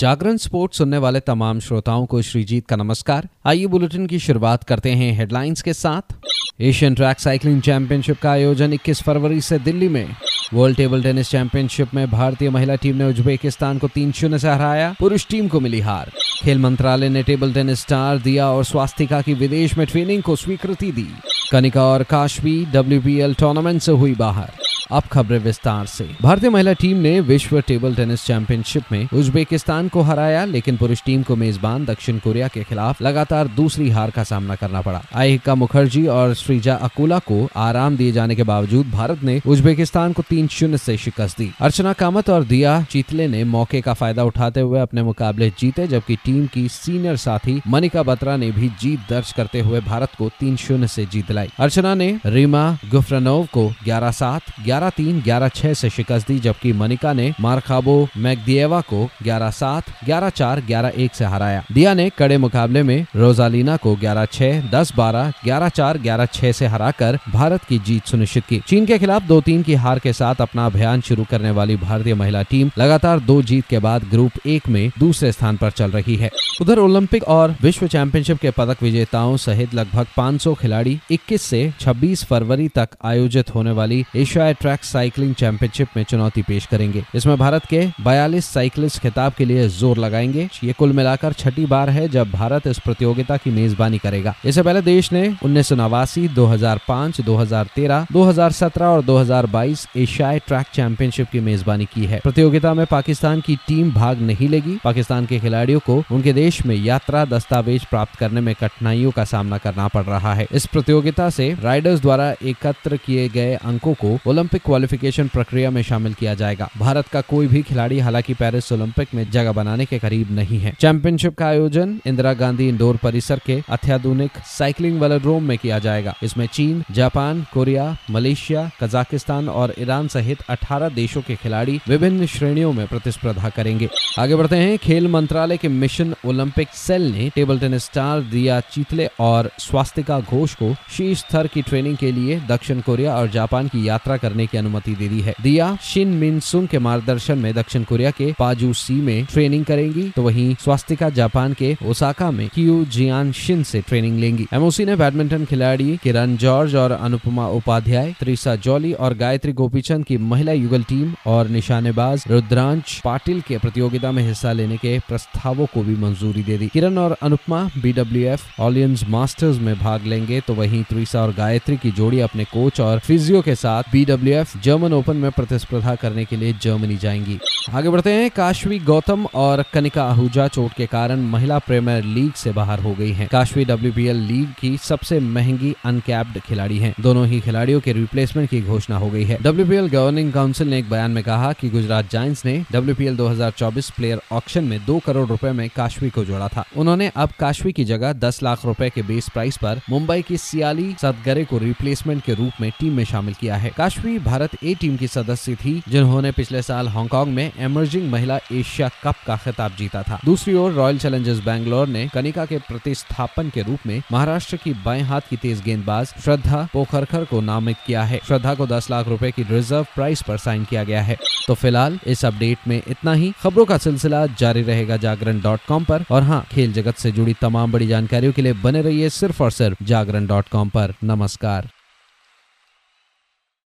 जागरण sports सुनने वाले तमाम श्रोताओं को श्रीजीत का नमस्कार। आइए बुलेटिन की शुरुआत करते हैं हेडलाइंस के साथ। एशियन ट्रैक साइकिलिंग चैंपियनशिप का आयोजन 21 फरवरी से दिल्ली में। वर्ल्ड टेबल टेनिस चैंपियनशिप में भारतीय महिला टीम ने उज्बेकिस्तान को तीन शून्य से हराया। पुरुष टीम को मिली हार। खेल मंत्रालय ने टेबल टेनिस स्टार दिया और स्वास्तिका की विदेश में ट्रेनिंग को स्वीकृति दी। कनिका और काशवी डब्ल्यू टूर्नामेंट से हुई बाहर। अब खबरें विस्तार से। भारतीय महिला टीम ने विश्व टेबल टेनिस चैंपियनशिप में उज्बेकिस्तान को हराया, लेकिन पुरुष टीम को मेजबान दक्षिण कोरिया के खिलाफ लगातार दूसरी हार का सामना करना पड़ा। आयिका मुखर्जी और श्रीजा अकुला को आराम दिए जाने के बावजूद भारत ने उज्बेकिस्तान को तीन शून्य से शिकस्त दी। अर्चना कामत और दिया चीतले ने मौके का फ़ायदा उठाते हुए अपने मुकाबले जीते, जबकि टीम की सीनियर साथी मनिका बत्रा ने भी जीत दर्ज करते हुए भारत को तीन शून्य से जीत लाई अर्चना ने रीमा गुफ्रनोव को ग्यारह सात, ग्यारह ग्यारह तीन, ग्यारह छह से शिकस्त दी, जबकि मनिका ने मारखाबो मैगदिएवा को ग्यारह सात, ग्यारह चार ग्यारह एक से हराया। दिया ने कड़े मुकाबले में रोजालीना को ग्यारह छह, दस बारह, ग्यारह चार, ग्यारह छह से हराकर भारत की जीत सुनिश्चित की। चीन के खिलाफ दो तीन की हार के साथ अपना अभियान शुरू करने वाली भारतीय महिला टीम लगातार दो जीत के बाद ग्रुप एक में दूसरे स्थान पर चल रही है। उधर ओलंपिक और विश्व चैंपियनशिप के पदक विजेताओं सहित लगभग 500 खिलाड़ी 21 से 26 फरवरी तक आयोजित होने वाली एशिया ट्रैक साइकिलिंग चैंपियनशिप में चुनौती पेश करेंगे। इसमें भारत के 42 साइकिलिस्ट खिताब के लिए ज़ोर लगाएँगे। ये कुल मिलाकर छठी बार है जब भारत इस प्रतियोगिता की मेजबानी करेगा। इससे पहले देश ने उन्नीस सौ नवासी, दो हज़ार पाँच, दो हज़ार तेरह, दो हज़ार सत्रह और दो हज़ार बाईस एशियाई ट्रैक चैंपियनशिप की मेजबानी की है। प्रतियोगिता में पाकिस्तान की टीम भाग नहीं लेगी। पाकिस्तान के खिलाड़ियों को उनके देश में यात्रा दस्तावेज़ प्राप्त करने में कठिनाइयों का सामना करना पड़ रहा है। इस प्रतियोगिता से राइडर्स द्वारा एकत्र किए गए अंकों को ओलंपिक क्वालिफिकेशन प्रक्रिया में शामिल किया जाएगा। भारत का कोई भी खिलाड़ी हालाँकि पेरिस ओलंपिक में जगह बनाने के करीब नहीं है। चैंपियनशिप का आयोजन इंदिरा गांधी इंडोर परिसर के अत्याधुनिक साइकिलिंग वेलोड्रोम में किया जाएगा। इसमें चीन, जापान, कोरिया, मलेशिया, कजाकिस्तान और ईरान सहित 18 देशों के खिलाड़ी विभिन्न श्रेणियों में प्रतिस्पर्धा करेंगे। आगे बढ़ते हैं। खेल मंत्रालय के मिशन ओलंपिक सेल ने table tennis star Diya Chitale और स्वास्तिका घोष को शीर्ष स्तर की ट्रेनिंग के लिए दक्षिण कोरिया और जापान की यात्रा करने की अनुमति दे दी है। दिया शिन मिनसुंग के मार्गदर्शन में दक्षिण कोरिया के पाजू सी में ट्रेनिंग करेंगी। तो वहीं स्वास्तिका जापान के ओसाका में क्यू जियान शिन से ट्रेनिंग लेंगी। एमओसी ने बैडमिंटन खिलाड़ी किरण जॉर्ज और अनुपमा उपाध्याय त्रिसा जॉली और गायत्री गोपीचंद की महिला युगल टीम और निशानेबाज रुद्रांश पाटिल के प्रतियोगिता में हिस्सा लेने के प्रस्तावों को भी मंजूरी दे दी। किरण और अनुपमा बीडब्ल्यूएफ ऑलियंस मास्टर्स में भाग लेंगे। तो वहीं त्रिशा और गायत्री की जोड़ी अपने कोच और फिजियो के साथ बीडब्ल्यूएफ जर्मन ओपन में प्रतिस्पर्धा करने के लिए जर्मनी जाएँगी आगे बढ़ते हैं काशवी गौतम और कनिका आहूजा चोट के कारण महिला प्रीमियर लीग से बाहर हो गई हैं। काशवी डब्ल्यू लीग की सबसे महँगी अनकैप्ड खिलाड़ी हैं। दोनों ही खिलाड़ियों के रिप्लेसमेंट की घोषणा हो गई है डब्ल्यूपीएल गवर्निंग काउंसिल ने एक बयान में कहा की गुजरात जायंट्स ने डब्ल्यू 2024 प्लेयर ऑक्शन में दो करोड़ रूपए में काशवी को जोड़ा था उन्होंने अब काशवी की जगह दस लाख रूपए के बेस प्राइस आरोप मुंबई की सियाली सदगरे को रिप्लेसमेंट के रूप में टीम में शामिल किया है काशवी भारत ए टीम की सदस्य थी, जिन्होंने पिछले साल हांगकांग में एमर्जिंग महिला एशिया कप का खिताब जीता था। दूसरी ओर रॉयल चैलेंजर्स बैंगलोर ने कनिका के प्रतिस्थापन के रूप में महाराष्ट्र की बाएँ हाथ की तेज गेंदबाज श्रद्धा पोखरखर को नामित किया है। श्रद्धा को 10 लाख रूपए की रिज़र्व प्राइस पर साइन किया गया है। तो फ़िलहाल इस अपडेट में इतना ही। खबरों का सिलसिला जारी रहेगा जागरण डॉट कॉम पर। और हाँ खेल जगत से जुड़ी तमाम बड़ी जानकारियों के लिए बने रहिए सिर्फ़ और सिर्फ़ जागरण डॉट कॉम पर। नमस्कार।